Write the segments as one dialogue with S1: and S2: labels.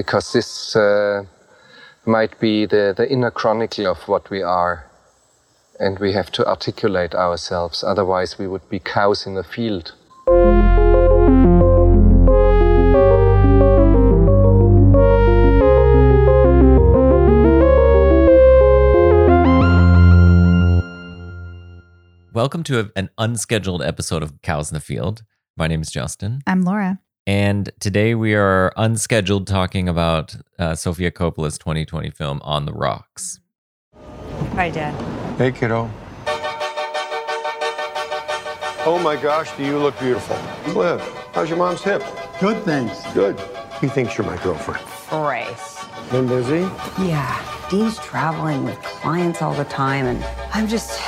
S1: because this uh, might be the, the inner chronicle of what we are. And we have to articulate ourselves, otherwise, we would be cows in a field.
S2: Welcome to a- an unscheduled episode of Cows in the Field. My name is Justin.
S3: I'm Laura.
S2: And today we are unscheduled talking about uh, Sofia Coppola's 2020 film On the Rocks.
S4: Hi, Dad.
S5: Hey, kiddo. Oh my gosh, do you look beautiful. Cliff, how's your mom's hip?
S6: Good thanks.
S5: Good. He thinks you're my girlfriend.
S4: Grace.
S5: Been busy?
S4: Yeah. Dean's traveling with clients all the time, and I'm just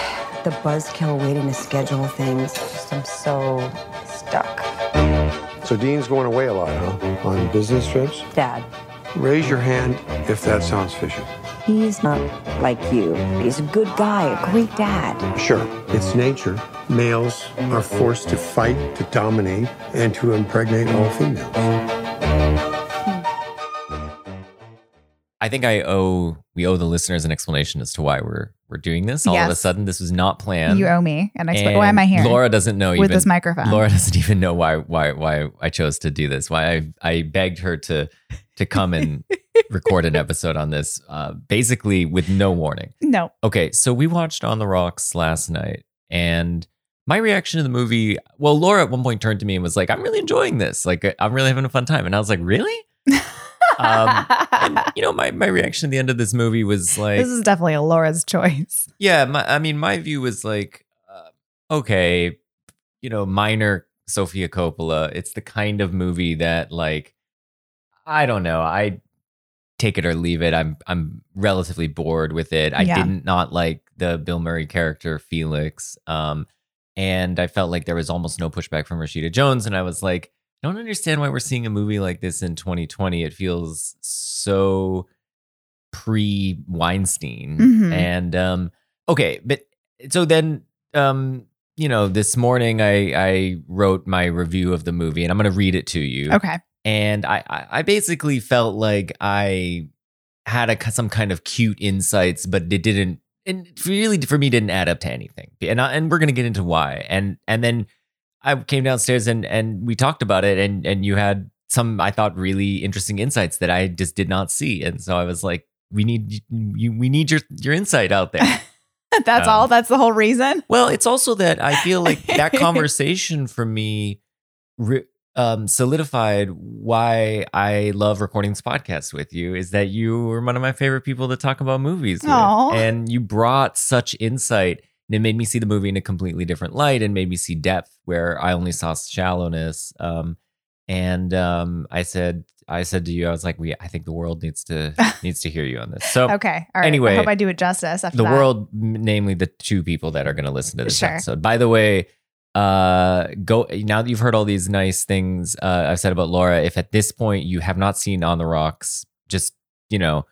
S4: the buzzkill waiting to schedule things. Just, I'm so stuck.
S5: So Dean's going away a lot, huh? On business trips?
S4: Dad,
S5: Raise your hand if that sounds fishy.
S4: he's not like you. He's a good guy, a great dad.
S5: Sure, it's nature. Males are forced to fight, to dominate, and to impregnate all females.
S2: I think I owe we owe the listeners an explanation as to why we're we're doing this. All of a sudden, this was not planned.
S3: you owe me an explanation. Why am I here
S2: Laura doesn't know
S3: with
S2: even,
S3: this microphone?
S2: Laura doesn't even know why why why I chose to do this. Why I I begged her to to come and record an episode on this, uh, basically with no warning.
S3: no.
S2: Okay, so we watched On the Rocks last night, and my reaction to the movie. Well, Laura at one point turned to me and was like, "I'm really enjoying this. Like, I'm really having a fun time." And I was like, "Really?" Um, and you know, my my reaction at the end of this movie was like,
S3: this is definitely a Laura's choice.
S2: yeah, my, I mean, my view was like, uh, okay, you know, minor Sofia Coppola. It's the kind of movie that, like, I don't know. I take it or leave it. I'm I'm relatively bored with it. I
S3: Yeah.
S2: didn't not like the Bill Murray character Felix, um, and I felt like there was almost no pushback from Rashida Jones, and I was like, I don't understand why we're seeing a movie like this in 2020. It feels so pre Weinstein,
S3: Mhm.
S2: and um, okay, but so then um, you know, this morning I I wrote my review of the movie, and I'm going to read it to you
S3: Okay.
S2: and I, I I basically felt like I had a some kind of cute insights, but it didn't. And really, for me, didn't add up to anything. And I, and we're gonna get into why. And and then I came downstairs and and we talked about it, and and you had some I thought really interesting insights that I just did not see. And so I was like, we need you, we need your your insight out there.
S3: That's
S2: Um,
S3: all. That's the whole reason.
S2: Well, it's also that I feel like that conversation for me re- um, solidified why I love recording this podcast with you. Is that you were one of my favorite people to talk about movies with, and you brought such insight. And it made me see the movie in a completely different light, and made me see depth where I only saw shallowness. Um, and um, I said, I said to you, I was like, "We, I think the world needs to needs to hear you on this." So
S3: Okay. All right.
S2: anyway,
S3: I hope I do it justice after
S2: the
S3: that.
S2: world, namely the two people that are going to listen to this
S3: Sure.
S2: episode. By the way, uh, go now that you've heard all these nice things uh, I've said about Laura. If at this point you have not seen On the Rocks, just you know,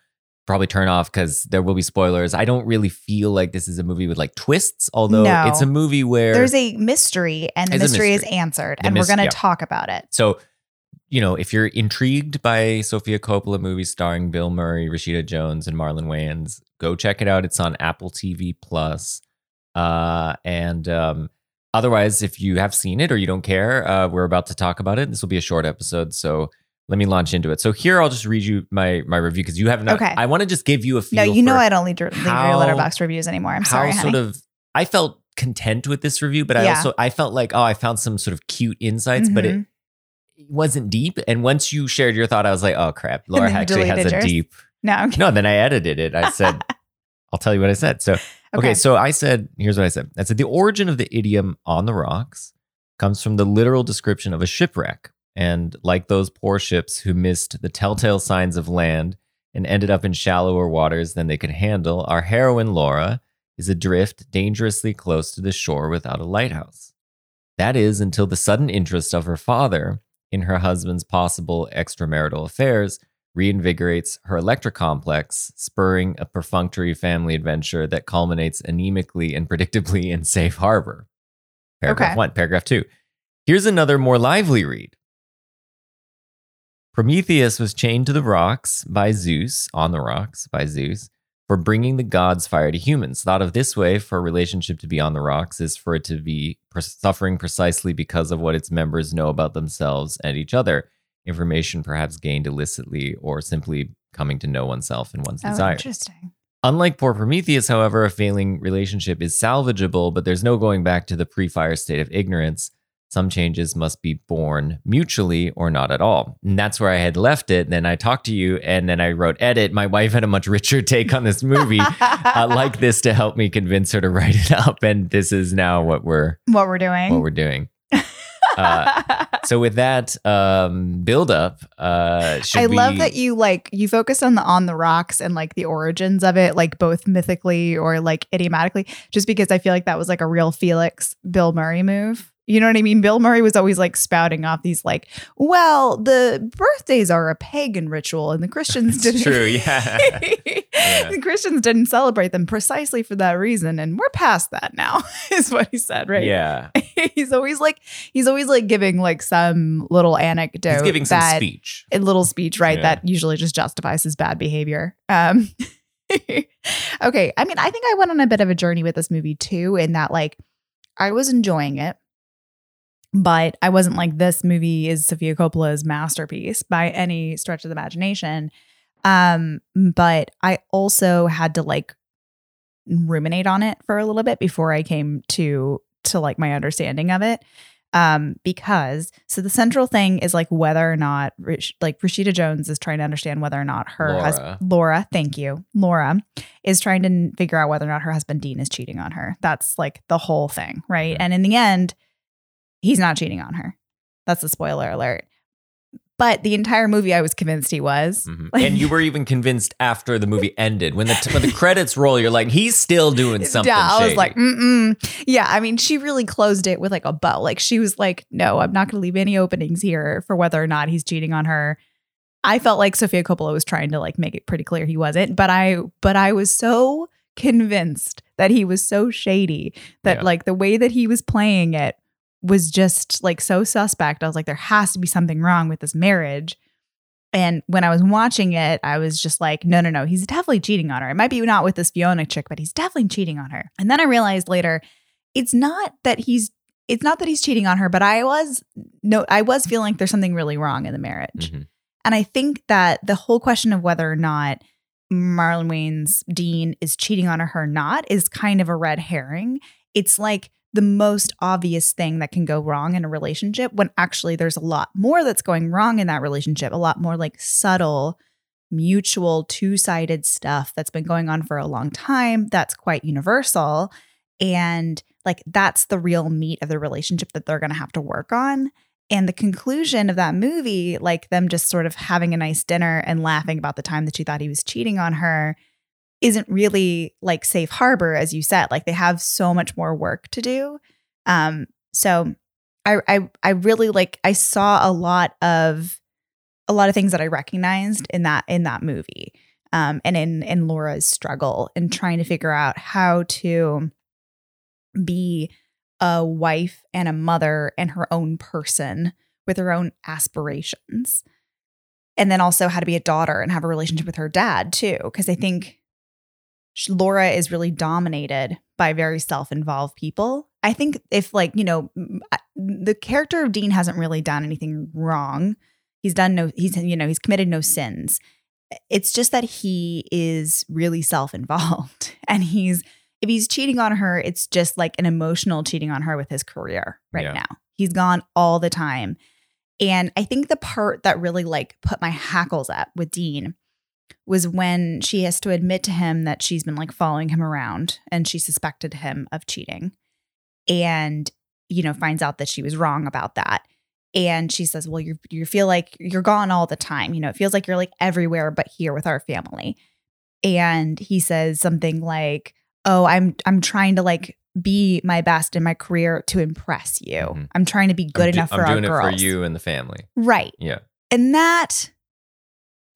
S2: probably turn off because there will be spoilers. I don't really feel like this is a movie with like twists, although
S3: No.
S2: it's a movie where
S3: There's a mystery, and the
S2: a
S3: mystery, is answered,
S2: The
S3: and
S2: mys-
S3: we're going to
S2: yeah.
S3: talk about it.
S2: So, you know, if you're intrigued by Sofia Coppola movies starring Bill Murray, Rashida Jones, and Marlon Wayans, go check it out. It's on Apple TV Plus. Uh, and um, otherwise, if you have seen it or you don't care, uh, we're about to talk about it. This will be a short episode, so let me launch into it. So here, I'll just read you my my review because you have not.
S3: Okay.
S2: I want to just give you a feel.
S3: No, you know I don't leave, leave
S2: how-
S3: your Letterboxd reviews anymore. I'm
S2: how
S3: sorry, honey.
S2: sort of. I felt content with this review, but I
S3: Yeah.
S2: also I felt like oh, I found some sort of cute insights, but it
S3: mm-hmm.
S2: it wasn't deep. And once you shared your thought, I was like, oh crap, Laura actually has a deep.
S3: no,
S2: No, then I edited it. I said, I'll tell you what I said. So, okay. so I said, here's what I said. I said, the origin of the idiom on the rocks comes from the literal description of a shipwreck. And like those poor ships who missed the telltale signs of land and ended up in shallower waters than they could handle, our heroine, Laura, is adrift dangerously close to the shore without a lighthouse. That is until the sudden interest of her father in her husband's possible extramarital affairs reinvigorates her Electra complex, spurring a perfunctory family adventure that culminates anemically and predictably in safe harbor. Paragraph
S3: Okay.
S2: one. Paragraph two. Here's another more lively read. Prometheus was chained to the rocks by Zeus, on the rocks by Zeus, for bringing the gods' fire to humans. Thought of this way, for a relationship to be on the rocks is for it to be suffering precisely because of what its members know about themselves and each other. Information perhaps gained illicitly or simply coming to know oneself and one's
S3: Oh,
S2: desire.
S3: interesting.
S2: Unlike poor Prometheus, however, a failing relationship is salvageable, but there's no going back to the pre fire state of ignorance. Some changes must be born mutually or not at all. And that's where I had left it. And Then I talked to you and then I wrote edit. My wife had a much richer take on this movie. I like this to help me convince her to write it up. And this is now what we're
S3: what we're doing.
S2: what we're doing. Uh, so with that um, build up, uh,
S3: I
S2: we,
S3: love that you like you focus on the on the rocks and like the origins of it, like both mythically or like idiomatically, just because I feel like that was like a real Felix Bill Murray move. You know what I mean? Bill Murray was always like spouting off these like, well, the birthdays are a pagan ritual and the Christians didn't.
S2: true, yeah. Yeah.
S3: The Christians didn't celebrate them precisely for that reason, and we're past that now, is what he said, right?
S2: Yeah.
S3: he's always like he's always like giving like some little anecdote
S2: He's giving some
S3: that
S2: speech.
S3: a little speech, right?
S2: Yeah.
S3: That usually just justifies his bad behavior. Um, okay. I mean, I think I went on a bit of a journey with this movie too, in that like I was enjoying it, but I wasn't like this movie is Sofia Coppola's masterpiece by any stretch of the imagination. Um, but I also had to like ruminate on it for a little bit before I came to to like my understanding of it um because so the central thing is like whether or not Rish- like Rashida Jones is trying to understand whether or not her
S2: Laura.
S3: husband Laura thank you Laura is trying to figure out whether or not her husband Dean is cheating on her that's like the whole thing right and in the end he's not cheating on her that's a spoiler alert but the entire movie I was convinced he was
S2: Mhm.
S3: Like-
S2: and you were even convinced after the movie ended. When the when the credits roll, you're like, he's still doing something.
S3: Yeah, I was
S2: shady.
S3: like, mm-mm. yeah. I mean, she really closed it with like a bow. Like she was like, no, I'm not going to leave any openings here for whether or not he's cheating on her. I felt like Sofia Coppola was trying to like make it pretty clear he wasn't, but I, but I was so convinced that he was so shady that
S2: Yeah.
S3: like the way that he was playing it was just like so suspect. I was like, there has to be something wrong with this marriage. And when I was watching it, I was just like, no, no, no, he's definitely cheating on her. It might be not with this Fiona chick, but he's definitely cheating on her. And then I realized later, it's not that he's it's not that he's cheating on her, but I was no, I was feeling like there's something really wrong in the marriage.
S2: Mhm.
S3: And I think that the whole question of whether or not Marlon Wayans' Dean is cheating on her or not is kind of a red herring. It's like the most obvious thing that can go wrong in a relationship when actually there's a lot more that's going wrong in that relationship, a lot more like subtle, mutual, two sided stuff that's been going on for a long time that's quite universal. And like that's the real meat of the relationship that they're going to have to work on. And the conclusion of that movie, like them just sort of having a nice dinner and laughing about the time that she thought he was cheating on her, isn't really like safe harbor, as you said. Like they have so much more work to do. Um, so I I I really like I saw a lot of a lot of things that I recognized in that in that movie. Um, and in in Laura's struggle and trying to figure out how to be a wife and a mother and her own person with her own aspirations. And then also how to be a daughter and have a relationship with her dad too. Because I think Laura is really dominated by very self involved people. I think if, like, you know, the character of Dean hasn't really done anything wrong. He's done no, he's, you know, he's committed no sins. It's just that he is really self involved and he's, if he's cheating on her, it's just like an emotional cheating on her with his career right
S2: Yeah.
S3: now. He's gone all the time. And I think the part that really like put my hackles up with Dean was when she has to admit to him that she's been like following him around and she suspected him of cheating and you know finds out that she was wrong about that and she says well you you feel like you're gone all the time you know it feels like you're like everywhere but here with our family and he says something like oh i'm i'm trying to like be my best in my career to impress you
S2: Mhm.
S3: i'm trying to be good
S2: do-
S3: enough for
S2: I'm doing
S3: our
S2: it for you and the family.
S3: right
S2: Yeah.
S3: and that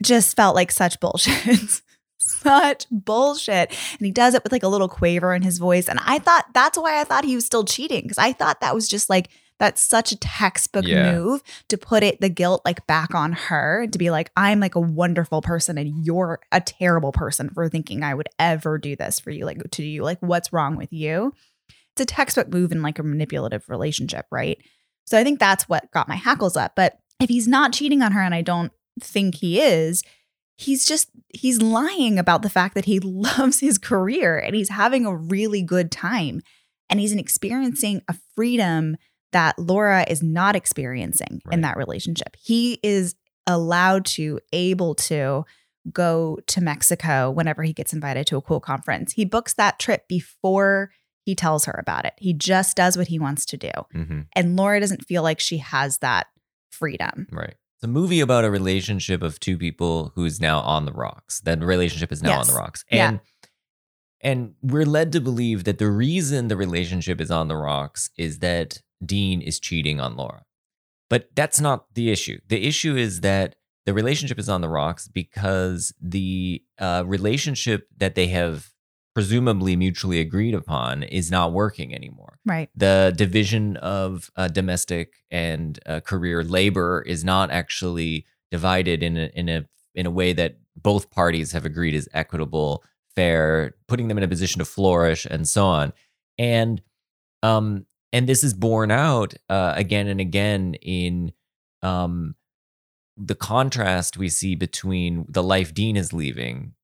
S3: just felt like such bullshit. such bullshit. And he does it with like a little quaver in his voice. And I thought that's why I thought he was still cheating because I thought that was just like That's such a textbook
S2: Yeah.
S3: move to put it the guilt like back on her to be like, I'm like a wonderful person and you're a terrible person for thinking I would ever do this for you, like to you. Like, what's wrong with you? It's a textbook move in like a manipulative relationship, right? So I think that's what got my hackles up. But if he's not cheating on her, and I don't think he is, he's just he's lying about the fact that he loves his career and he's having a really good time and he's experiencing a freedom that Laura is not experiencing
S2: Right.
S3: in that relationship. He is allowed to able to go to Mexico whenever he gets invited to a cool conference. He books that trip before he tells her about it. He just does what he wants to do.
S2: hmm
S3: And Laura doesn't feel like she has that freedom.
S2: Right. It's a movie about a relationship of two people who's now on the rocks. That relationship is now on the rocks.
S3: Yeah.
S2: And and we're led to believe that the reason the relationship is on the rocks is that Dean is cheating on Laura. But that's not the issue. The issue is that the relationship is on the rocks because the uh, relationship that they have presumably mutually agreed upon is not working anymore
S3: Right.
S2: the division of uh, domestic and uh, career labor is not actually divided in a, in a in a way that both parties have agreed is equitable, fair, putting them in a position to flourish, and so on. And um and this is borne out uh, again and again in um the contrast we see between the life Dean is leaving,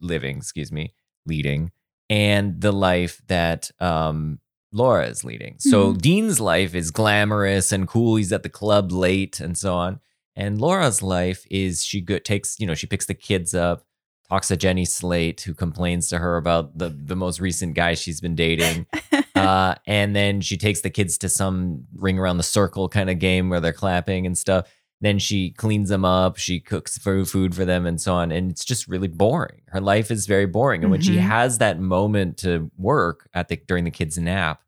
S2: living, excuse me, leading, and the life that um Laura is leading. So
S3: Mhm.
S2: Dean's life is glamorous and cool. He's at the club late and so on. And Laura's life is she go- takes, you know, she picks the kids up, talks to Jenny Slate, who complains to her about the the most recent guy she's been dating. uh, and then she takes the kids to some ring around the circle kind of game where they're clapping and stuff. Then she cleans them up, she cooks food food for them and so on. And it's just really boring. Her life is very boring. And when she
S3: Mhm.
S2: has that moment to work at the during the kids' nap,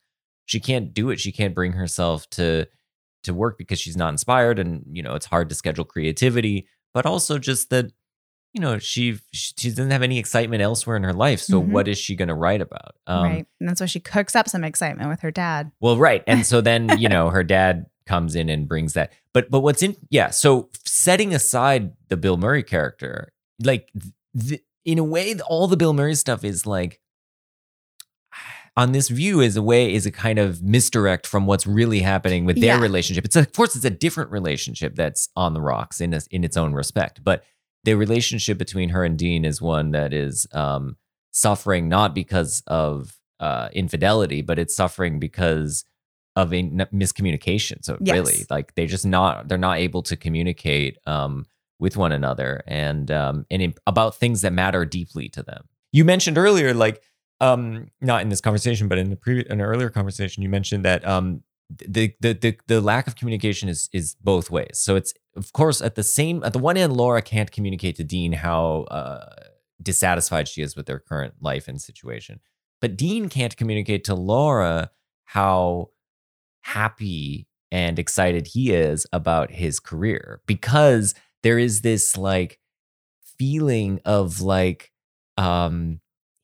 S2: she can't do it. She can't bring herself to to work because she's not inspired and you know it's hard to schedule creativity but also just that you know she she doesn't have any excitement elsewhere in her life so
S3: Mhm.
S2: what is she going to write about um
S3: right. And that's why she cooks up some excitement with her dad.
S2: well right and so then you know her dad comes in and brings that but but what's in yeah so setting aside the bill murray character like in a way all the bill murray stuff is like on this view is a way is a kind of misdirect from what's really happening with their
S3: Yeah.
S2: relationship it's of course it's a different relationship that's on the rocks in a, in its own respect but the relationship between her and dean is one that is um suffering not because of uh infidelity but it's suffering because of a n- miscommunication. So
S3: Yes.
S2: really like they're just not they're not able to communicate um with one another and um and in, about things that matter deeply to them. You mentioned earlier like um not in this conversation but in the previous an earlier conversation you mentioned that um the, the the the lack of communication is is both ways. So it's of course at the same at the one end laura can't communicate to dean how uh dissatisfied she is with their current life and situation. But dean can't communicate to laura how happy and excited he is about his career because there is this like feeling of like um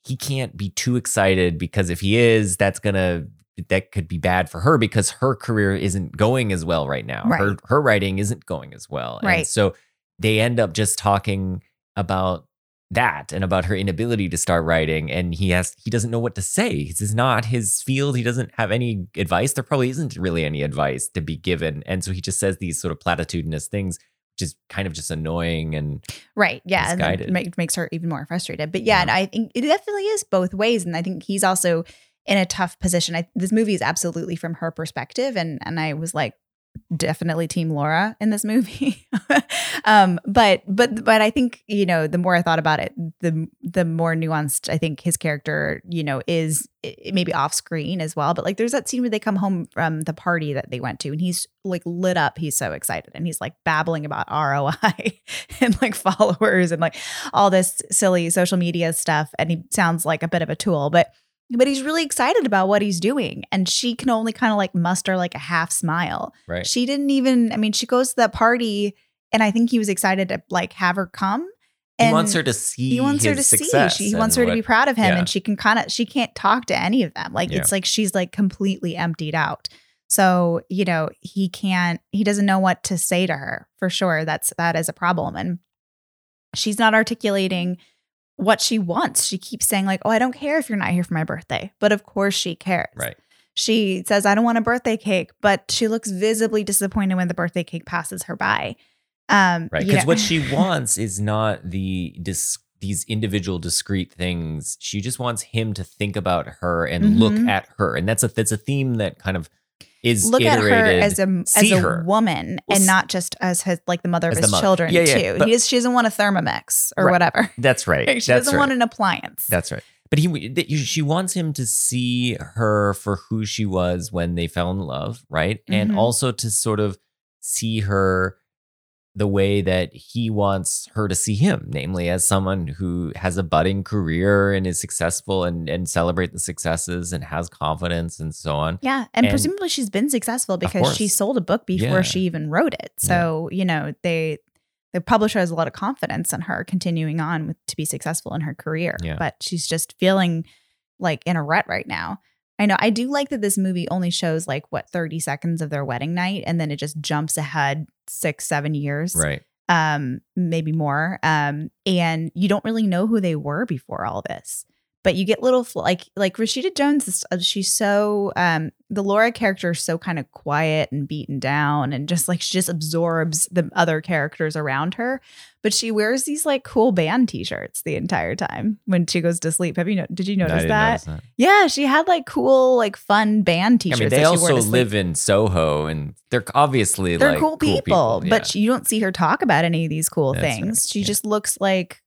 S2: he can't be too excited because if he is that's gonna that could be bad for her because her career isn't going as well right now her
S3: Right.
S2: her writing isn't going as well and
S3: Right.
S2: so they end up just talking about that and about her inability to start writing and he has he doesn't know what to say this is not his field he doesn't have any advice there probably isn't really any advice to be given and so he just says these sort of platitudinous things which is kind of just annoying and
S3: Right. Yeah. And it makes her even more frustrated. But yeah,
S2: Yeah.
S3: and I think it definitely is both ways. And I think he's also in a tough position. I, this movie is absolutely from her perspective. And and I was like, definitely team Laura in this movie. um, but but but I think, you know, the more I thought about it, the the more nuanced I think his character, you know, is maybe off screen as well. But like there's that scene where they come home from the party that they went to and he's like lit up. He's so excited and he's like babbling about ROI and like followers and like all this silly social media stuff. And he sounds like a bit of a tool, but but he's really excited about what he's doing. And she can only kind of like muster like a half smile.
S2: right
S3: She didn't even, I mean, she goes to that party and I think he was excited to like have her come. and he
S2: wants her to see
S3: he wants her to see. She, he wants her to be proud of him,
S2: yeah.
S3: and she can kind of she can't talk to any of them. Like
S2: Yeah.
S3: it's like she's like completely emptied out. So, you know, he can't, he doesn't know what to say to her for sure. That's, that is a problem. And she's not articulating what she wants. She keeps saying, like, oh, I don't care if you're not here for my birthday. But of course she cares.
S2: Right.
S3: She says, I don't want a birthday cake, but she looks visibly disappointed when the birthday cake passes her by. Um,
S2: Right. Because what she wants is not the dis- these individual discrete things. She just wants him to think about her and look
S3: Mhm.
S2: at her. And that's a that's a theme that kind of is
S3: look at her as a as a
S2: her.
S3: woman
S2: Well,
S3: and not just as his like the mother of his
S2: mother.
S3: children
S2: Yeah, yeah,
S3: too.
S2: but-
S3: he, is, she doesn't want a Thermomix or
S2: Right.
S3: whatever.
S2: That's right.
S3: she
S2: That's
S3: doesn't
S2: right.
S3: want an appliance.
S2: That's right. But he she wants him to see her for who she was when they fell in love, right? And
S3: Mhm.
S2: also to sort of see her the way that he wants her to see him, namely as someone who has a budding career and is successful and and celebrate the successes and has confidence and so on.
S3: Yeah, and,
S2: And-
S3: presumably she's been successful because she sold a book before
S2: Yeah.
S3: she even wrote it. So you know they the publisher has a lot of confidence in her continuing on with to be successful in her career.
S2: Yeah.
S3: But she's just feeling like in a rut right now. I know I do like that this movie only shows like what 30 seconds of their wedding night and then it just jumps ahead six, seven years.
S2: Right.
S3: um maybe more um and you don't really know who they were before all this but you get little like like Rashida Jones is uh, she's so um the Laura character is so kind of quiet and beaten down and just like she just absorbs the other characters around her but she wears these like cool band t-shirts the entire time when she goes to sleep have you know did you notice that?
S2: notice that.
S3: yeah she had like cool like fun band t-shirts I
S2: mean, they
S3: that she wore
S2: also live in Soho, and they're obviously
S3: they're
S2: like
S3: cool people,
S2: yeah.
S3: but you don't see her talk about any of these cool
S2: That's right,
S3: things. She
S2: yeah.
S3: just looks like.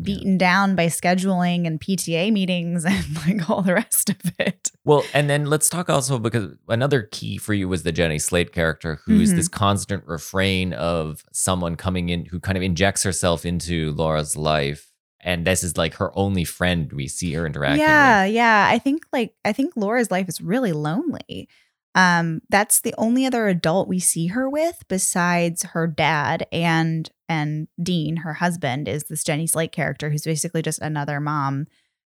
S3: Beaten down by scheduling and PTA meetings and like all the rest of it.
S2: Well, and then let's talk also because another key for you was the Jenny Slate character, who's
S3: Mhm.
S2: this constant refrain of someone coming in who kind of injects herself into Laura's life. And this is like her only friend we see her interacting with.
S3: Yeah,
S2: with.
S3: yeah. I think like I think Laura's life is really lonely. Um, that's the only other adult we see her with besides her dad and and Dean, her husband, is this Jenny Slate character who's basically just another mom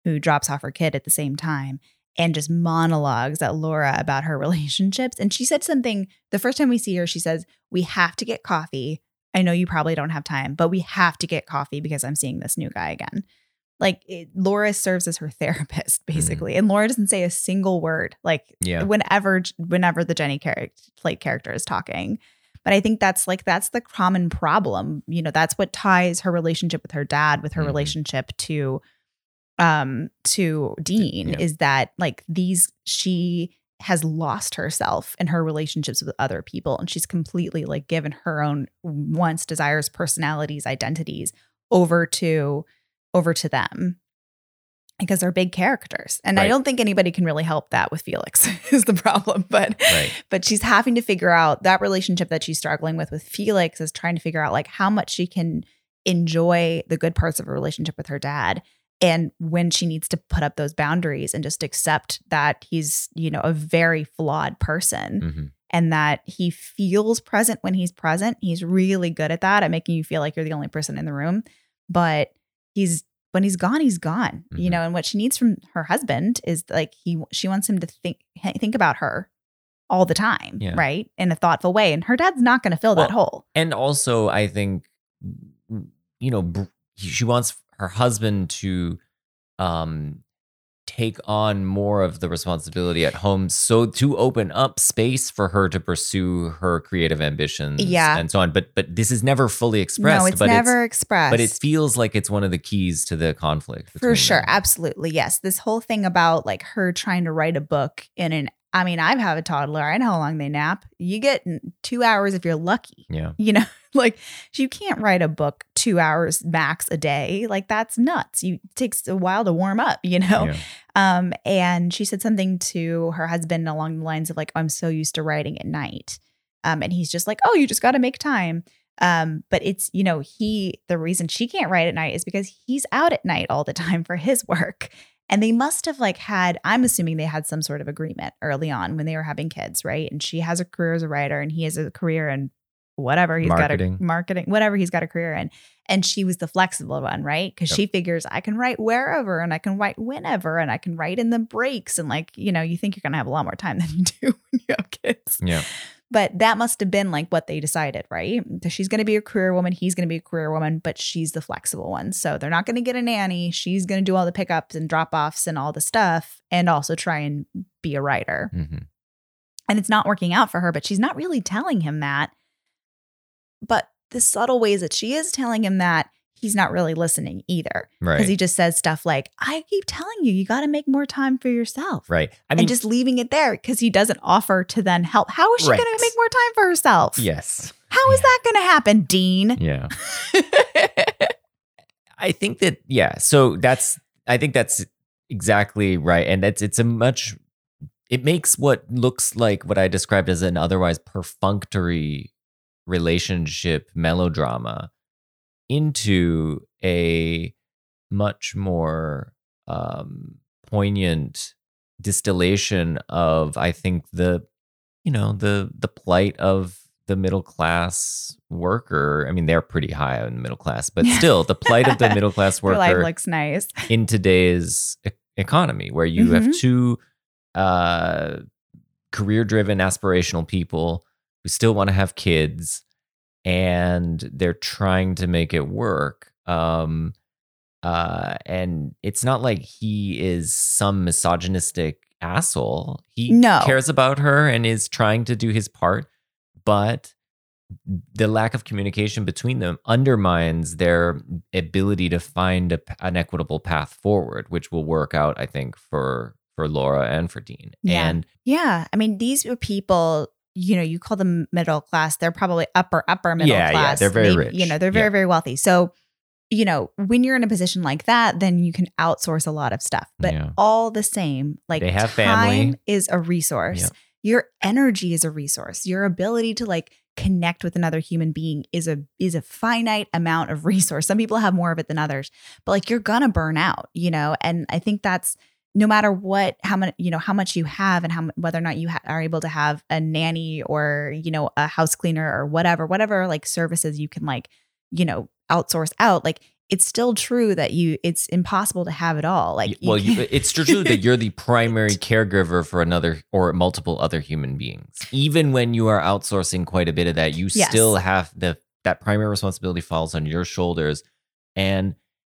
S3: who drops off her kid at the same time and just monologues at Laura about her relationships. And she said something the first time we see her, she says, We have to get coffee. I know you probably don't have time, but we have to get coffee because I'm seeing this new guy again like it, Laura serves as her therapist mm-hmm. basically, and Laura doesn't say a single word like
S2: Yeah.
S3: whenever whenever the Jenny character Slate character is talking. But I think that's like that's the common problem. You know, that's what ties her relationship with her dad with her
S2: Mhm.
S3: relationship to um to Dean
S2: yeah.
S3: is that like these she has lost herself in her relationships with other people and she's completely like given her own wants, desires, personalities, identities over to over to them because they're big characters. And I don't think anybody can really help that with Felix is the problem. But
S2: Right.
S3: but she's having to figure out that relationship that she's struggling with with Felix is trying to figure out like how much she can enjoy the good parts of a relationship with her dad and when she needs to put up those boundaries and just accept that he's, you know, a very flawed person
S2: Mhm.
S3: and that he feels present when he's present. He's really good at that at making you feel like you're the only person in the room. But he's when he's gone, he's gone. You
S2: Mhm.
S3: know, and what she needs from her husband is like he she wants him to think think about her all the time,
S2: Yeah.
S3: right? In a thoughtful way. And her dad's not going to fill that hole.
S2: And also, I think, you know, br- she wants her husband to um take on more of the responsibility at home so to open up space for her to pursue her creative ambitions
S3: Yeah.
S2: and so on but but this is never fully expressed
S3: no, it's
S2: but
S3: never
S2: it's
S3: expressed.
S2: but it feels like it's one of the keys to the conflict
S3: For sure.
S2: them.
S3: Absolutely. Yes. This whole thing about like her trying to write a book in an, I mean, I have a toddler. I know how long they nap. You get two hours if you're lucky.
S2: yeah
S3: You know, like you can't write a book two hours max a day. Like that's nuts. You it takes a while to warm up, you know?
S2: yeah.
S3: Um, and she said something to her husband along the lines of like, I'm so used to writing at night. Um, and he's just like, Oh, you just gotta make time. Um, but it's, you know, he the reason she can't write at night is because he's out at night all the time for his work. And they must have like had, I'm assuming they had some sort of agreement early on when they were having kids, right? And she has a career as a writer and he has a career in whatever he's
S2: Marketing.
S3: got a marketing, whatever he's got a career in. And she was the flexible one, right? Because
S2: Yep.
S3: she figures I can write wherever and I can write whenever and I can write in the breaks. And like, you know, you think you're going to have a lot more time than you do when you have kids.
S2: Yeah.
S3: But that must have been like what they decided, right? So she's going to be a career woman. He's going to be a career woman, but she's the flexible one. So they're not going to get a nanny. She's going to do all the pickups and drop offs and all the stuff and also try and be a writer.
S2: hmm
S3: And it's not working out for her, but she's not really telling him that. But the subtle ways that she is telling him that, he's not really listening either. Because he just says stuff like, I keep telling you, you got to make more time for yourself.
S2: right. I mean,
S3: and just leaving it there because he doesn't offer to then help. How is she
S2: Right.
S3: going to make more time for herself?
S2: yes.
S3: How is that going to happen, Dean?
S2: Yeah. I think that yeah. So that's I think that's exactly right, and that's it's a much. It makes what looks like what I described as an otherwise perfunctory relationship melodrama into a much more um, poignant distillation of I think the you know the the plight of the middle class worker. I mean, they're pretty high in the middle class, but still, the plight of the middle class
S3: Your life
S2: worker
S3: looks nice.
S2: in today's e- economy, where you have
S3: Mhm.
S2: two uh, career-driven, aspirational people who still want to have kids, and they're trying to make it work. Um, uh, and it's not like he is some misogynistic asshole. He
S3: No.
S2: cares about her and is trying to do his part, but the lack of communication between them undermines their ability to find a, an equitable path forward, which will work out, I think, for for Laura and for Dean.
S3: Yeah.
S2: And
S3: Yeah. I mean, these were people, you know, you call them middle class. They're probably upper, upper middle
S2: Yeah, yeah,
S3: class.
S2: they're very
S3: Maybe-
S2: rich.
S3: You know, they're very,
S2: Yeah.
S3: very wealthy. So, you know, when you're in a position like that, then you can outsource a lot of stuff. But
S2: Yeah.
S3: all the same, like
S2: They have
S3: time
S2: family.
S3: is a resource.
S2: Yeah.
S3: Your energy is a resource. Your ability to like connect with another human being is a is a finite amount of resource. Some people have more of it than others, but like you're gonna burn out, you know. And I think that's no matter what, how much you know, how much you have, and how whether or not you ha- are able to have a nanny or you know a house cleaner or whatever, whatever like services you can like you know outsource out. Like it's still true that you it's impossible to have it all. Like
S2: well, you, it's true that you're the primary caregiver for another or multiple other human beings. Even when you are outsourcing quite a bit of that, you
S3: Yes.
S2: still have the that primary responsibility falls on your shoulders, and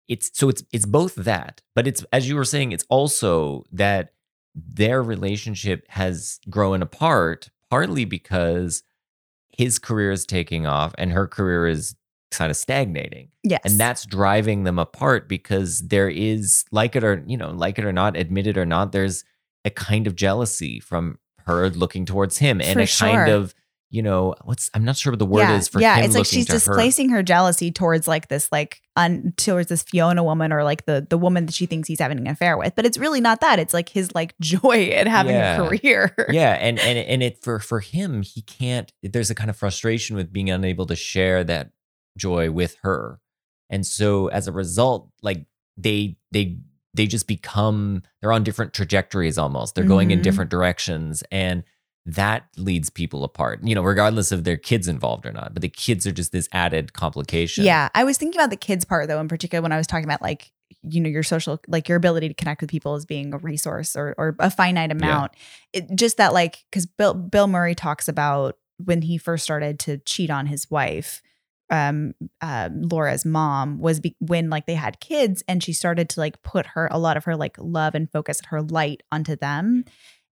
S2: it's so it's it's both that, but it's as you were saying, it's also that their relationship has grown apart partly because his career is taking off and her career is kind of stagnating
S3: yes,
S2: and that's driving them apart because there is like it or you know like it or not admit it or not there's a kind of jealousy from her looking towards him and
S3: For
S2: a kind of you know what's i'm not sure what the word
S3: yeah,
S2: is for
S3: yeah. It's like she's
S2: to her.
S3: displacing her. jealousy towards like this, like un, towards this Fiona woman or like the the woman that she thinks he's having an affair with. But it's really not that. It's like his like joy at having
S2: Yeah.
S3: a career.
S2: yeah and and and it for for him he can't there's a kind of frustration with being unable to share that joy with her and so as a result like they they they just become they're on different trajectories almost they're going in
S3: Mhm.
S2: different directions and that leads people apart you know regardless of their kids involved or not but the kids are just this added complication
S3: Yeah, I was thinking about the kids part though, in particular when I was talking about like you know your social like your ability to connect with people as being a resource or or a finite amount. It, just that like because Bill Bill Murray talks about when he first started to cheat on his wife, um, uh, Laura's mom was be- when like they had kids and she started to like put her a lot of her like love and focus and her light onto them.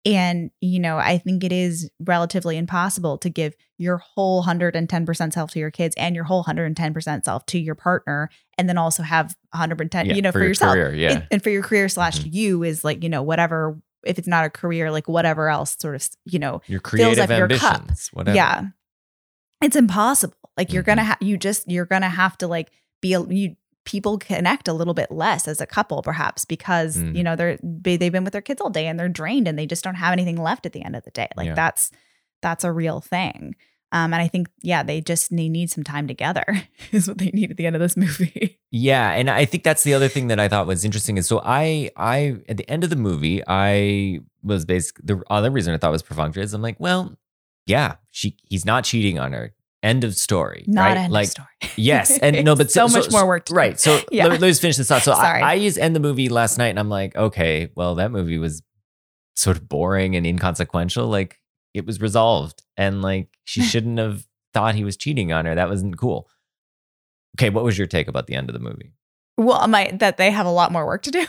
S3: And, you know, I think it is relatively impossible to give your whole 110% self to your kids and your whole 110% self to your partner and then also have 110,
S2: Yeah,
S3: you know, for,
S2: your
S3: yourself.
S2: career, yeah
S3: And- and for your career slash
S2: Mhm.
S3: you is like, you know, whatever, if it's not a career, like whatever else sort of, you know,
S2: your
S3: fills
S2: creative
S3: up your cup.
S2: whatever
S3: yeah. It's impossible. Like you're
S2: Mhm.
S3: gonna have you just you're gonna have to like be a, you people connect a little bit less as a couple perhaps because
S2: Mm.
S3: you know they're they, they've been with their kids all day and they're drained and they just don't have anything left at the end of the day. Like
S2: Yeah.
S3: that's that's a real thing. Um, and I think yeah, they just they need some time together is what they need at the end of this movie.
S2: Yeah, and I think that's the other thing that I thought was interesting is so I I at the end of the movie I was basically the other reason I thought was perfunctory is I'm like, well, yeah, she he's not cheating on her. End of story.
S3: Not
S2: right?
S3: end
S2: like
S3: of story.
S2: yes, and no, but
S3: so, much more work. To
S2: right. So
S3: Yeah.
S2: let, me, let me just finish this thought. So I, I just end the movie last night, and I'm like, okay, well, that movie was sort of boring and inconsequential. Like it was resolved, and like she shouldn't have thought he was cheating on her. That wasn't cool. Okay, what was your take about the end of the movie?
S3: well my that they have a lot more work to do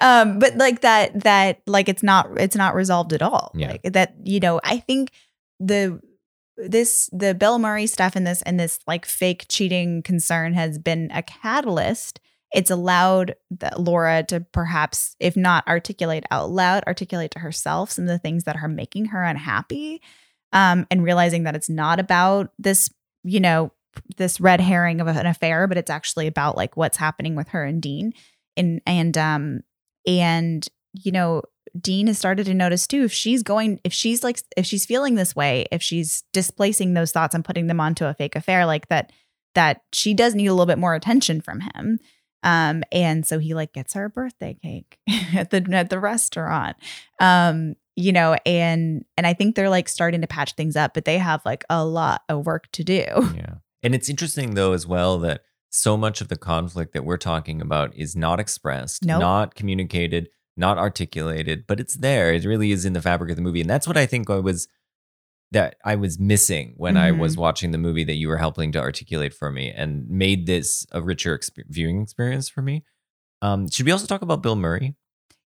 S3: um but like that that like it's not it's not resolved at all
S2: Yeah.
S3: like that you know i think the this the bill murray stuff and this and this like fake cheating concern has been a catalyst it's allowed laura to perhaps if not articulate out loud articulate to herself some of the things that are making her unhappy um and realizing that it's not about this you know this red herring of an affair, but it's actually about like what's happening with her and Dean. And and um and you know, Dean has started to notice too if she's going if she's like if she's feeling this way, if she's displacing those thoughts and putting them onto a fake affair like that that she does need a little bit more attention from him. Um and so he like gets her a birthday cake at the at the restaurant. Um you know and and I think they're like starting to patch things up, but they have like a lot of work to do.
S2: Yeah. And it's interesting though as well that so much of the conflict that we're talking about is not expressed,
S3: Nope.
S2: not communicated, not articulated, but it's there. It really is in the fabric of the movie. And that's what I think I was that I was missing when I
S3: Mm-hmm.
S2: was watching the movie that you were helping to articulate for me and made this a richer exp- viewing experience for me. Um, should we also talk about Bill Murray?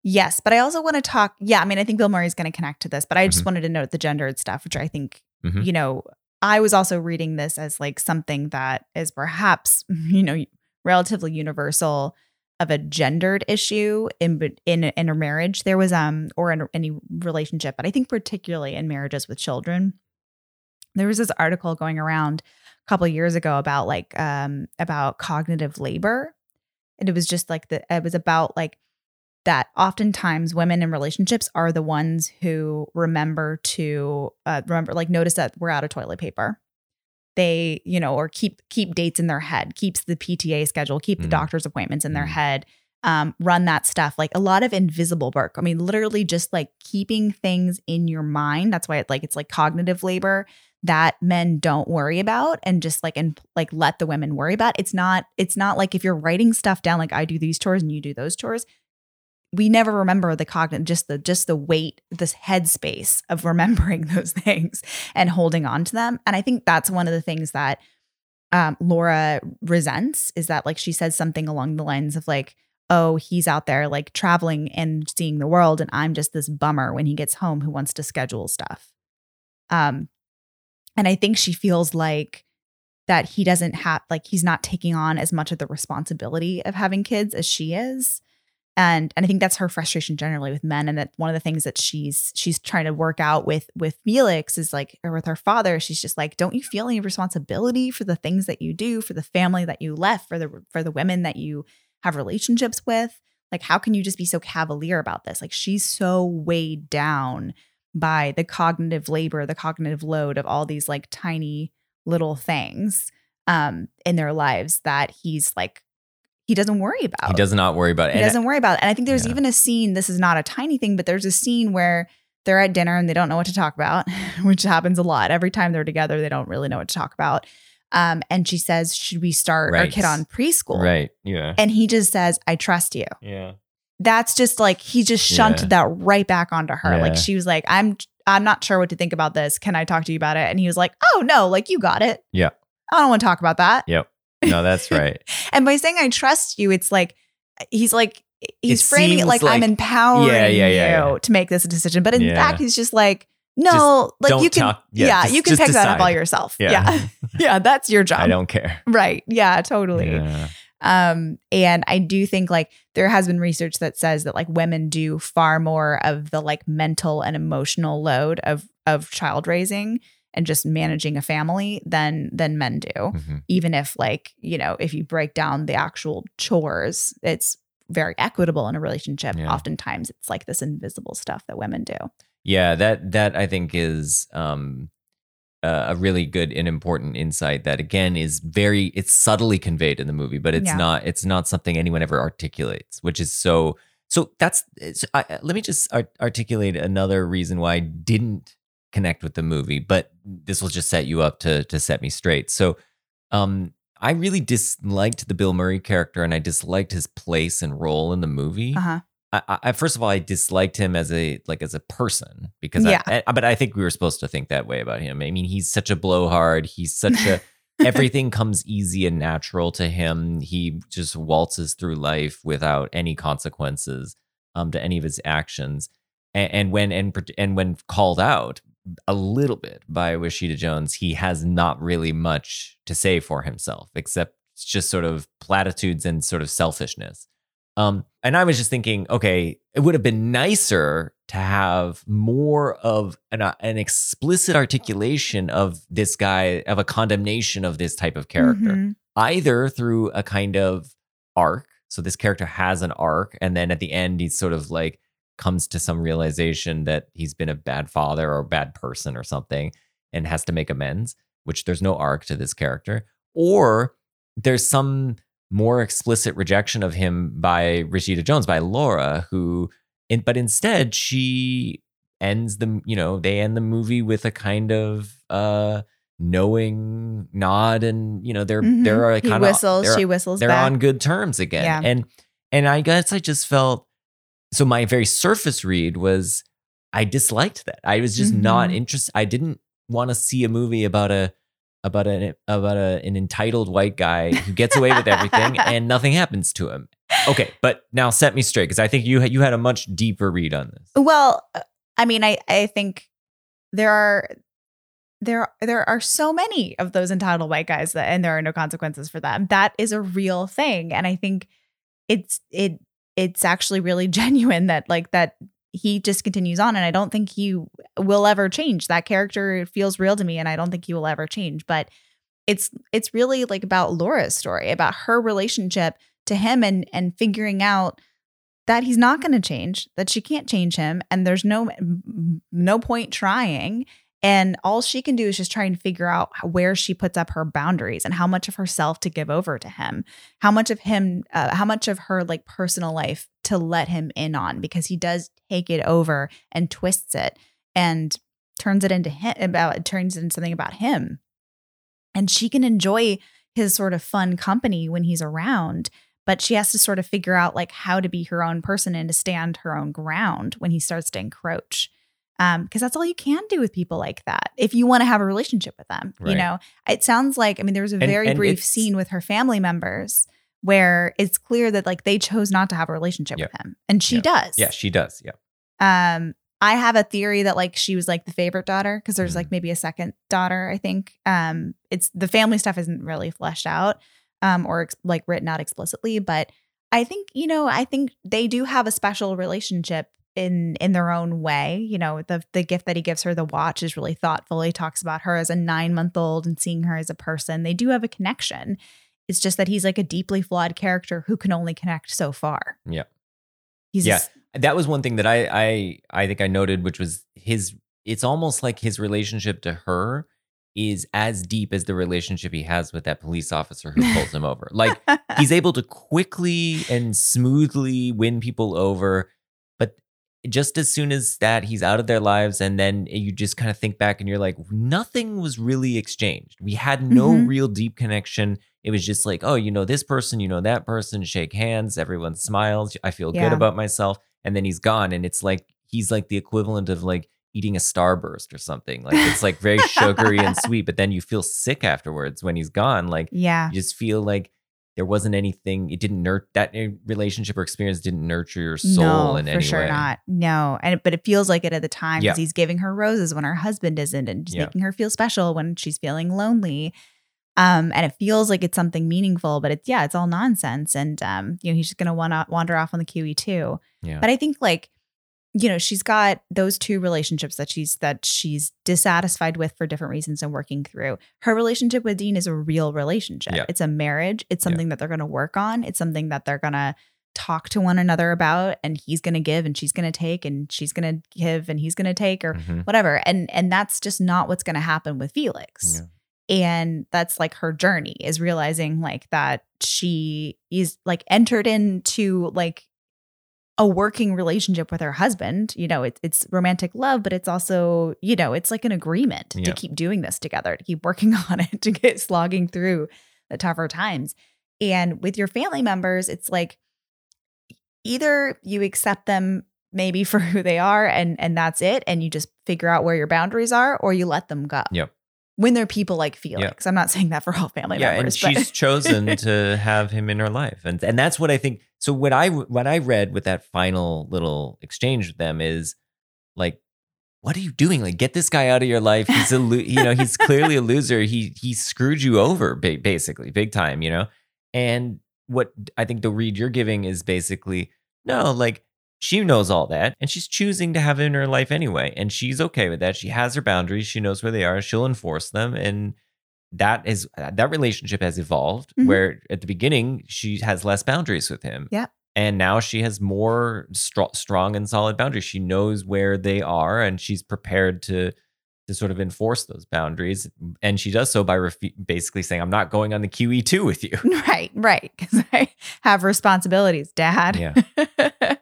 S3: Yes, but I also want to talk. Yeah, I mean, I think Bill Murray is going to connect to this, but I just
S2: Mhm.
S3: wanted to note the gendered stuff, which I think,
S2: Mhm.
S3: you know, I was also reading this as like something that is perhaps, you know, relatively universal of a gendered issue in in in a marriage. There was um or in any relationship, but I think particularly in marriages with children. There was this article going around a couple years ago about like um about cognitive labor, and it was just like the it was about like that oftentimes women in relationships are the ones who remember to uh, remember like notice that we're out of toilet paper they you know or keep keep dates in their head keeps the pta schedule keep the
S2: Mm.
S3: doctor's appointments in their
S2: Mm.
S3: head um, run that stuff. Like a lot of invisible work. I mean literally just like keeping things in your mind. That's why it like it's like cognitive labor that men don't worry about and just like and like let the women worry about. It's not it's not like if you're writing stuff down like i do these chores and you do those chores we never remember the cognitive just the just the weight this headspace of remembering those things and holding on to them. And i think that's one of the things that um, laura resents is that like she says something along the lines of like oh he's out there like traveling and seeing the world and i'm just this bummer when he gets home who wants to schedule stuff. Um and i think she feels like that he doesn't have like he's not taking on as much of the responsibility of having kids as she is and and I think that's her frustration generally with men. And that one of the things that she's she's trying to work out with with Felix is like or with her father she's just like don't you feel any responsibility for the things that you do for the family that you left for the for the women that you have relationships with? Like how can you just be so cavalier about this? Like she's so weighed down by the cognitive labor the cognitive load of all these like tiny little things um in their lives that he's like he doesn't worry about
S2: He does not worry about it.
S3: he
S2: And
S3: doesn't worry about it. And I think there's
S2: Yeah.
S3: even a scene, this is not a tiny thing, but there's a scene where they're at dinner and they don't know what to talk about, which happens a lot. Every time they're together, they don't really know what to talk about. Um, and she says, Should we start our kid on preschool?
S2: Right. Yeah.
S3: And he just says, I trust you.
S2: yeah.
S3: That's just like he just shunted that right back onto her.
S2: Yeah.
S3: Like she was like, I'm I'm not sure what to think about this. Can I talk to you about it? And he was like, Oh no, like you got it.
S2: Yeah.
S3: I don't want to talk about that.
S2: Yep. No, that's right.
S3: And by saying I trust you, it's like he's like he's
S2: It
S3: framing it like,
S2: like-
S3: I'm empowering
S2: Yeah, yeah, yeah,
S3: you to make this decision. But in fact, he's just like, no, like you can
S2: talk-
S3: yeah,
S2: just-
S3: you can
S2: just
S3: pick that up all yourself.
S2: Yeah.
S3: Yeah. Yeah, that's your job.
S2: I don't care.
S3: Right. Yeah, totally.
S2: Yeah.
S3: Um, and I do think like there has been research that says that like women do far more of the like mental and emotional load of of child raising and just managing a family than than men do
S2: Mhm.
S3: even if like you know if you break down the actual chores it's very equitable in a relationship
S2: Yeah.
S3: oftentimes it's like this invisible stuff that women do
S2: Yeah, that that I think is um uh, a really good and important insight that again is very it's subtly conveyed in the movie, but it's
S3: Yeah.
S2: not it's not something anyone ever articulates, which is so so that's so I, let me just art- articulate another reason why I didn't connect with the movie, but this will just set you up to to set me straight. So, um, I really disliked the Bill Murray character, and I disliked his place and role in the movie.
S3: Uh-huh.
S2: I, I first of all, I disliked him as a like as a person because
S3: Yeah.
S2: I, I, but I think we were supposed to think that way about him. I mean, he's such a blowhard. He's such a everything comes easy and natural to him. He just waltzes through life without any consequences um, to any of his actions. And, and when and and when called out a little bit by Rashida Jones, he has not really much to say for himself except just sort of platitudes and sort of selfishness. Um, and I was just thinking, okay, it would have been nicer to have more of an, uh, an explicit articulation of this guy, of a condemnation of this type of character,
S3: Mhm.
S2: either through a kind of arc. So this character has an arc, and then at the end, he's sort of like comes to some realization that he's been a bad father or a bad person or something and has to make amends, which there's no arc to this character. Or there's some more explicit rejection of him by Rashida Jones, by Laura, who, in, but instead she ends the, you know, they end the movie with a kind of uh knowing nod and you know they're
S3: Mhm.
S2: they're kind of
S3: whistles, she whistles
S2: they're
S3: back.
S2: on good terms again.
S3: Yeah.
S2: And and I guess I just felt so my very surface read was I disliked that. I was just not
S3: Mhm.
S2: interested. I didn't want to see a movie about a about an about a, an entitled white guy who gets away with everything and nothing happens to him. Okay, but now set me straight because I think you had, you had a much deeper read on this.
S3: Well, uh, I mean, I I think there are there there are so many of those entitled white guys that and there are no consequences for them. That is a real thing, and I think it's it it's actually really genuine that like that he just continues on, and I don't think he will ever change. That character feels real to me, and I don't think he will ever change. But it's it's really like about Laura's story, about her relationship to him, and and figuring out that he's not going to change, that she can't change him, and there's no no point trying. And all she can do is just try and figure out where she puts up her boundaries and how much of herself to give over to him, how much of him, uh, how much of her like personal life to let him in on, because he does take it over and twists it and turns it into him about turns it into something about him. And she can enjoy his sort of fun company when he's around but she has to sort of figure out like how to be her own person and to stand her own ground when he starts to encroach um because that's all you can do with people like that if you want to have a relationship with them you know it sounds like i mean there was a
S2: And-
S3: very
S2: and
S3: brief scene with her family members where it's clear that like they chose not to have a relationship
S2: Yep.
S3: with him and she
S2: Yep.
S3: does
S2: Yeah, she does. Yeah.
S3: um i have a theory that like she was like the favorite daughter because there's
S2: Mhm.
S3: like maybe a second daughter i think um it's the family stuff isn't really fleshed out um or ex- like written out explicitly but i think you know i think they do have a special relationship in in their own way you know the the gift that he gives her the watch is really thoughtful he talks about her as a 9 month old and seeing her as a person they do have a connection it's just that he's like a deeply flawed character who can only connect so far
S2: Yeah.
S3: he's
S2: Yeah. That was one thing that I I I think I noted, which was his. It's almost like his relationship to her is as deep as the relationship he has with that police officer who pulls him over. Like he's able to quickly and smoothly win people over, just as soon as that he's out of their lives and then you just kind of think back and you're like nothing was really exchanged. We had no
S3: Mhm.
S2: real deep connection. It was just like, oh, you know this person, you know that person, shake hands, everyone smiles, I feel
S3: Yeah.
S2: good about myself and then he's gone and it's like he's like the equivalent of like eating a starburst or something. Like it's like very sugary and sweet, but then you feel sick afterwards when he's gone. Like
S3: yeah
S2: you just feel like there wasn't anything it didn't nurture that relationship or experience didn't nurture your soul
S3: no,
S2: in
S3: for
S2: any
S3: sure
S2: way
S3: not. No, and but it feels like it at the time
S2: Yeah.
S3: he's giving her roses when her husband isn't, and just
S2: Yeah.
S3: making her feel special when she's feeling lonely. Um, and it feels like it's something meaningful, but it's yeah, it's all nonsense. And um, you know, he's just gonna wanna wander off on the QE2.
S2: yeah
S3: But I think like, you know, she's got those two relationships that she's that she's dissatisfied with for different reasons and working through. Her relationship with Dean is a real relationship.
S2: Yeah.
S3: It's a marriage. It's
S2: Yeah.
S3: something that they're gonna work on. It's something that they're gonna talk to one another about and he's going to give and she's going to take and she's going to give and he's going to take or
S2: Mhm.
S3: whatever and and that's just not what's going to happen with Felix
S2: Yeah.
S3: and that's like her journey is realizing like that she is like entered into like a working relationship with her husband. You know, it, it's romantic love, but it's also, you know, it's like an agreement
S2: Yeah.
S3: to keep doing this together, to keep working on it, to get slogging through the tougher times. And with your family members, it's like either you accept them maybe for who they are and and that's it and you just figure out where your boundaries are or you let them go.
S2: Yep.
S3: When they're people like Felix. I'm not saying that for all family
S2: yeah, and
S3: but-
S2: she's chosen to have him in her life, and and that's what I think. So what I what I read with that final little exchange with them is like, what are you doing? Like, get this guy out of your life. He's a lo- you know he's clearly a loser. He he screwed you over basically big time. You know, and what I think the read you're giving is basically no, like she knows all that and she's choosing to have it in her life anyway. And she's okay with that. She has her boundaries. She knows where they are. She'll enforce them. And that is that relationship has evolved
S3: Mhm.
S2: where at the beginning she has less boundaries with him.
S3: Yeah.
S2: And now she has more stro- strong and solid boundaries. She knows where they are and she's prepared to to sort of enforce those boundaries. And she does so by basically saying, I'm not going on the QE2 with you.
S3: Right, right. Because I have responsibilities, Dad.
S2: Yeah.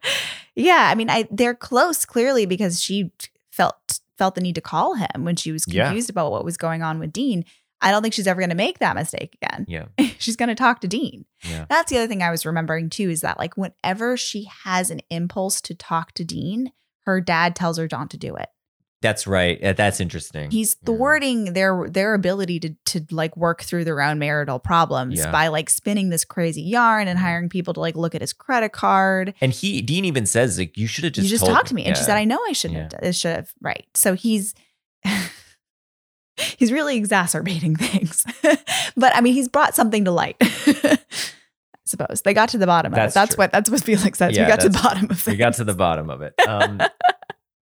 S3: yeah. I mean, I they're close clearly because she felt felt the need to call him when she was
S2: Yeah.
S3: confused about what was going on with Dean. I don't think she's ever going to make that mistake again.
S2: Yeah.
S3: she's going to talk to Dean.
S2: Yeah.
S3: That's the other thing I was remembering too is that like whenever she has an impulse to talk to Dean, her dad tells her not to do it.
S2: That's right. Uh, That's interesting.
S3: He's
S2: Yeah.
S3: thwarting their their ability to to like work through their own marital problems
S2: Yeah.
S3: by like spinning this crazy yarn and hiring people to like look at his credit card.
S2: And he Dean even says like you should have just
S3: you just talked to me, and she said, "I know I shouldn't have. Should have right." So he's he's really exacerbating things, but I mean, he's brought something to light. I suppose they got to the bottom of
S2: That's
S3: it. That's
S2: true.
S3: what that's what Felix says.
S2: Yeah,
S3: we got to the bottom of it.
S2: we got to the bottom of it. Um,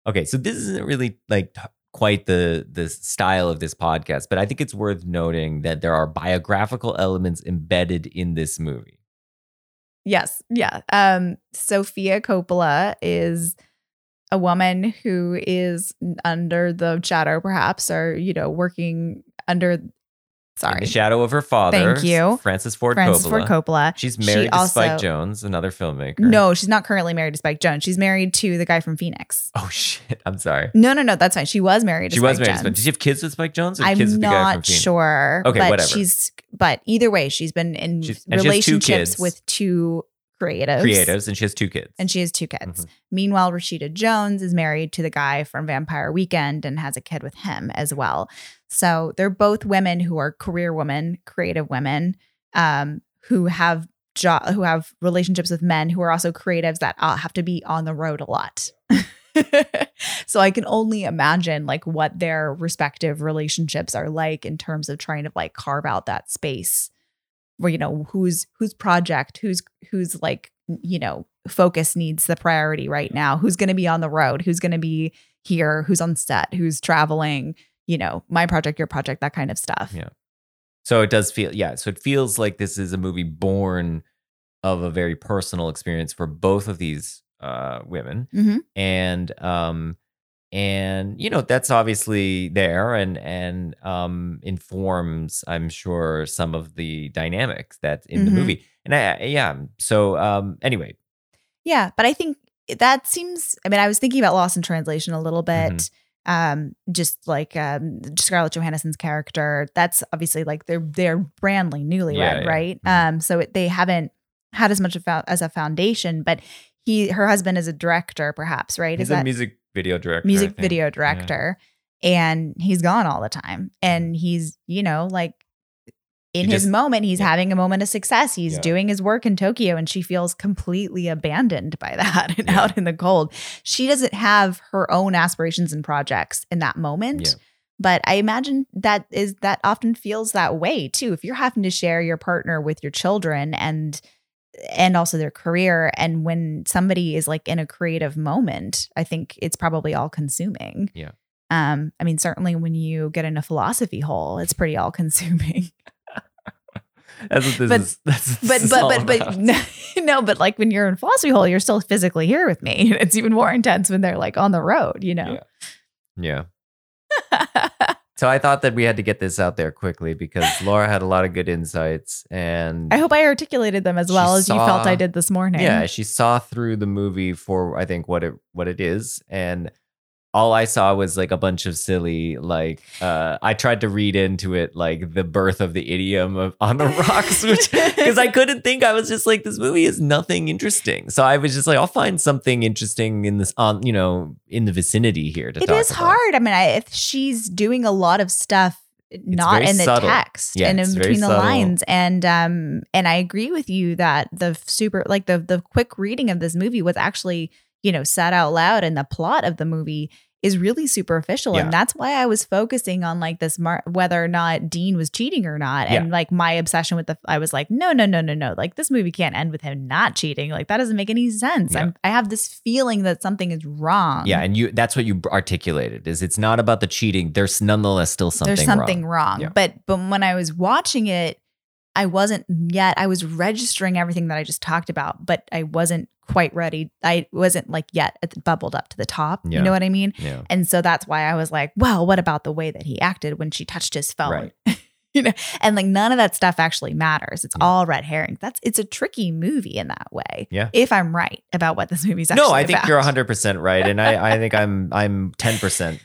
S2: okay, so this isn't really like quite the the style of this podcast, but I think it's worth noting that there are biographical elements embedded in this movie.
S3: Yes. Yeah. Um, Sofia Coppola is a woman who is under the shadow, perhaps, or, you know, working under,
S2: In
S3: sorry,
S2: the shadow of her father,
S3: Thank you.
S2: Francis Ford
S3: Francis
S2: Coppola.
S3: Ford Coppola.
S2: She's
S3: She
S2: married to Spike Jonze, another filmmaker.
S3: No, she's not currently married to Spike Jonze. She's married to the guy from Phoenix.
S2: Oh shit! I'm sorry.
S3: No, no, no. That's fine. She was married to
S2: She
S3: Spike
S2: was married. to
S3: Jonze.
S2: Spike. Did she have kids with Spike Jonze? Or
S3: I'm
S2: with the guy from
S3: not sure.
S2: Okay,
S3: but
S2: whatever.
S3: She's, but either way, she's been in
S2: She's- she has two
S3: relationships with two creatives.
S2: Creatives, and she has two kids.
S3: and she has two kids.
S2: Mhm.
S3: Meanwhile, Rashida Jones is married to the guy from Vampire Weekend and has a kid with him as well. So they're both women who are career women, creative women, um, who have jo- who have relationships with men who are also creatives that uh, have to be on the road a lot. so I can only imagine like what their respective relationships are like in terms of trying to like carve out that space you know whose whose project who's who's like you know focus needs the priority right now. Who's going to be on the road? Who's going to be here? Who's on set? Who's traveling? You know my project your project that kind of stuff.
S2: Yeah. So it does feel, yeah. So it feels like this is a movie born of a very personal experience for both of these uh, women,
S3: Mhm.
S2: and um, and you know that's obviously there and and um informs, I'm sure, some of the dynamics that's in the
S3: Mhm.
S2: movie. And I, yeah. So um, anyway,
S3: yeah but i think that seems i mean i was thinking about lost in translation a little bit
S2: Mhm.
S3: um just like um scarlett johansson's character that's obviously like they're they're brandly newlywed
S2: Yeah, yeah.
S3: right
S2: Mhm.
S3: um so it, they haven't had as much of as a foundation but he her husband is a director perhaps right
S2: he's
S3: is
S2: a music video director.
S3: Music video director and he's gone all the time and mm-hmm. he's you know like in
S2: He
S3: his
S2: just-
S3: moment he's
S2: yeah.
S3: having a moment of success he's
S2: Yeah.
S3: doing his work in tokyo and she feels completely abandoned by that and
S2: Yeah.
S3: out in the cold she doesn't have her own aspirations and projects in that moment
S2: Yeah.
S3: but i imagine that is that often feels that way too if you're having to share your partner with your children and and also their career and when somebody is like in a creative moment i think it's probably all consuming
S2: Yeah.
S3: um i mean certainly when you get in a philosophy hole it's pretty all consuming
S2: That's what this
S3: But-
S2: is. That's
S3: but
S2: this is
S3: but but but
S2: about.
S3: no, no but like when you're in philosophy hole you're still physically here with me it's even more intense when they're like on the road you know
S2: Yeah. Yeah. So I thought that we had to get this out there quickly because Laura had a lot of good insights and
S3: I hope I articulated them as well as you felt I did this morning.
S2: Yeah, she saw through the movie for I think what it what it is, and all I saw was like a bunch of silly like uh I tried to read into it like the birth of the idiom of on the rocks, which because I couldn't think. I was just like, this movie is nothing interesting. So I was just like, I'll find something interesting in this on you know in the vicinity here to
S3: It is
S2: about.
S3: hard. I mean, I, if she's doing a lot of stuff not in the
S2: subtle.
S3: text
S2: Yeah,
S3: and in between the
S2: subtle.
S3: lines and um and I agree with you that the super like the the quick reading of this movie was actually, you know, said out loud and the plot of the movie is really superficial
S2: Yeah.
S3: and that's why I was focusing on like this mar- whether or not Dean was cheating or not and like my obsession with the I was like no no no no no like this movie can't end with him not cheating like that doesn't make any sense
S2: Yeah.
S3: I'm, I have this feeling that something is wrong
S2: Yeah, and you that's what you articulated is it's not about the cheating. There's nonetheless still something
S3: there's something
S2: wrong.
S3: wrong.
S2: Yeah.
S3: But but when I was watching it, I wasn't yet. I was registering everything that I just talked about, but I wasn't quite ready. I wasn't like yet bubbled up to the top.
S2: Yeah.
S3: You know what I mean?
S2: Yeah.
S3: And so that's why I was like, well, what about the way that he acted when she touched his phone?
S2: Right.
S3: you know, and like none of that stuff actually matters. It's
S2: Yeah.
S3: all red herring. That's it's a tricky movie in that way.
S2: Yeah.
S3: If I'm right about what this movie's actually
S2: No, I think
S3: about.
S2: you're 100% right and I I think I'm I'm 10%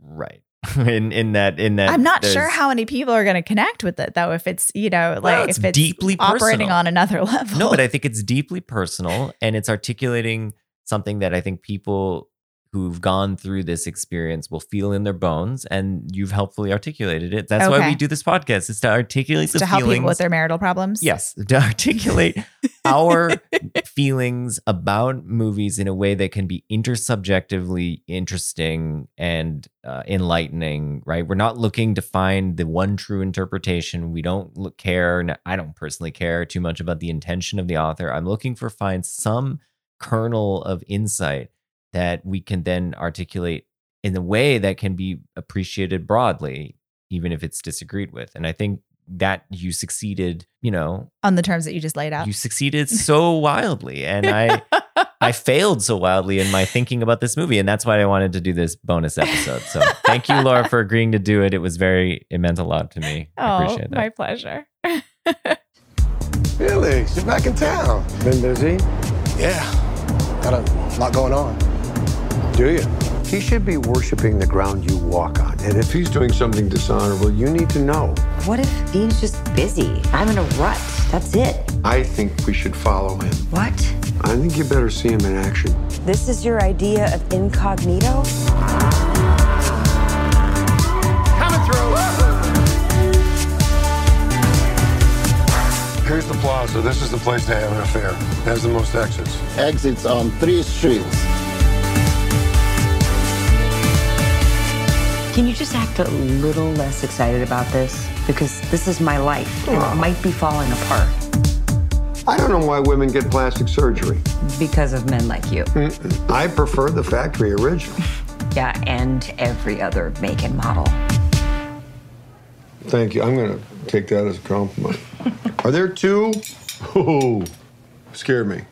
S2: right. in in that in that
S3: I'm not sure how many people are going to connect with it though. If it's you know like
S2: Well, it's
S3: if it's
S2: deeply
S3: operating
S2: personal.
S3: on another level.
S2: No, but I think it's deeply personal and it's articulating something that I think people who've gone through this experience will feel in their bones and you've helpfully articulated it. That's why we do this podcast. Is to articulate
S3: It's
S2: the
S3: to help
S2: feelings.
S3: people with their marital problems.
S2: Yes, to articulate our feelings about movies in a way that can be intersubjectively interesting and uh, enlightening, right? We're not looking to find the one true interpretation. We don't look, care, and I don't personally care too much about the intention of the author. I'm looking for find some kernel of insight that we can then articulate in a way that can be appreciated broadly, even if it's disagreed with. And I think that you succeeded, you know,
S3: on the terms that you just laid out.
S2: you succeeded so wildly. And I I failed so wildly in my thinking about this movie. And that's why I wanted to do this bonus episode. So thank you, Laura, for agreeing to do it. It was very it meant a lot to me. I
S3: oh,
S2: appreciate that.
S3: my pleasure.
S6: Felix, you're back in town.
S5: Been busy?
S6: Yeah, got a lot going on.
S5: Do you? He should be worshiping the ground you walk on. And if he's doing something dishonorable, you need to know.
S4: What if Dean's just busy? I'm in a rut. That's it.
S5: I think we should follow him.
S4: What?
S5: I think you better see him in action.
S4: This is your idea of incognito?
S6: Coming through.
S5: Here's the plaza. This is the place to have an affair. It has the most exits.
S7: exits on three streets.
S4: Can you just act a little less excited about this? Because this is my life, and it might be falling apart
S5: I don't know why women get plastic surgery.
S4: because of men like you.
S5: I prefer the factory original.
S4: Yeah, and every other make and model.
S5: Thank you. I'm going to take that as a compliment. Are there two? Oh, scared me.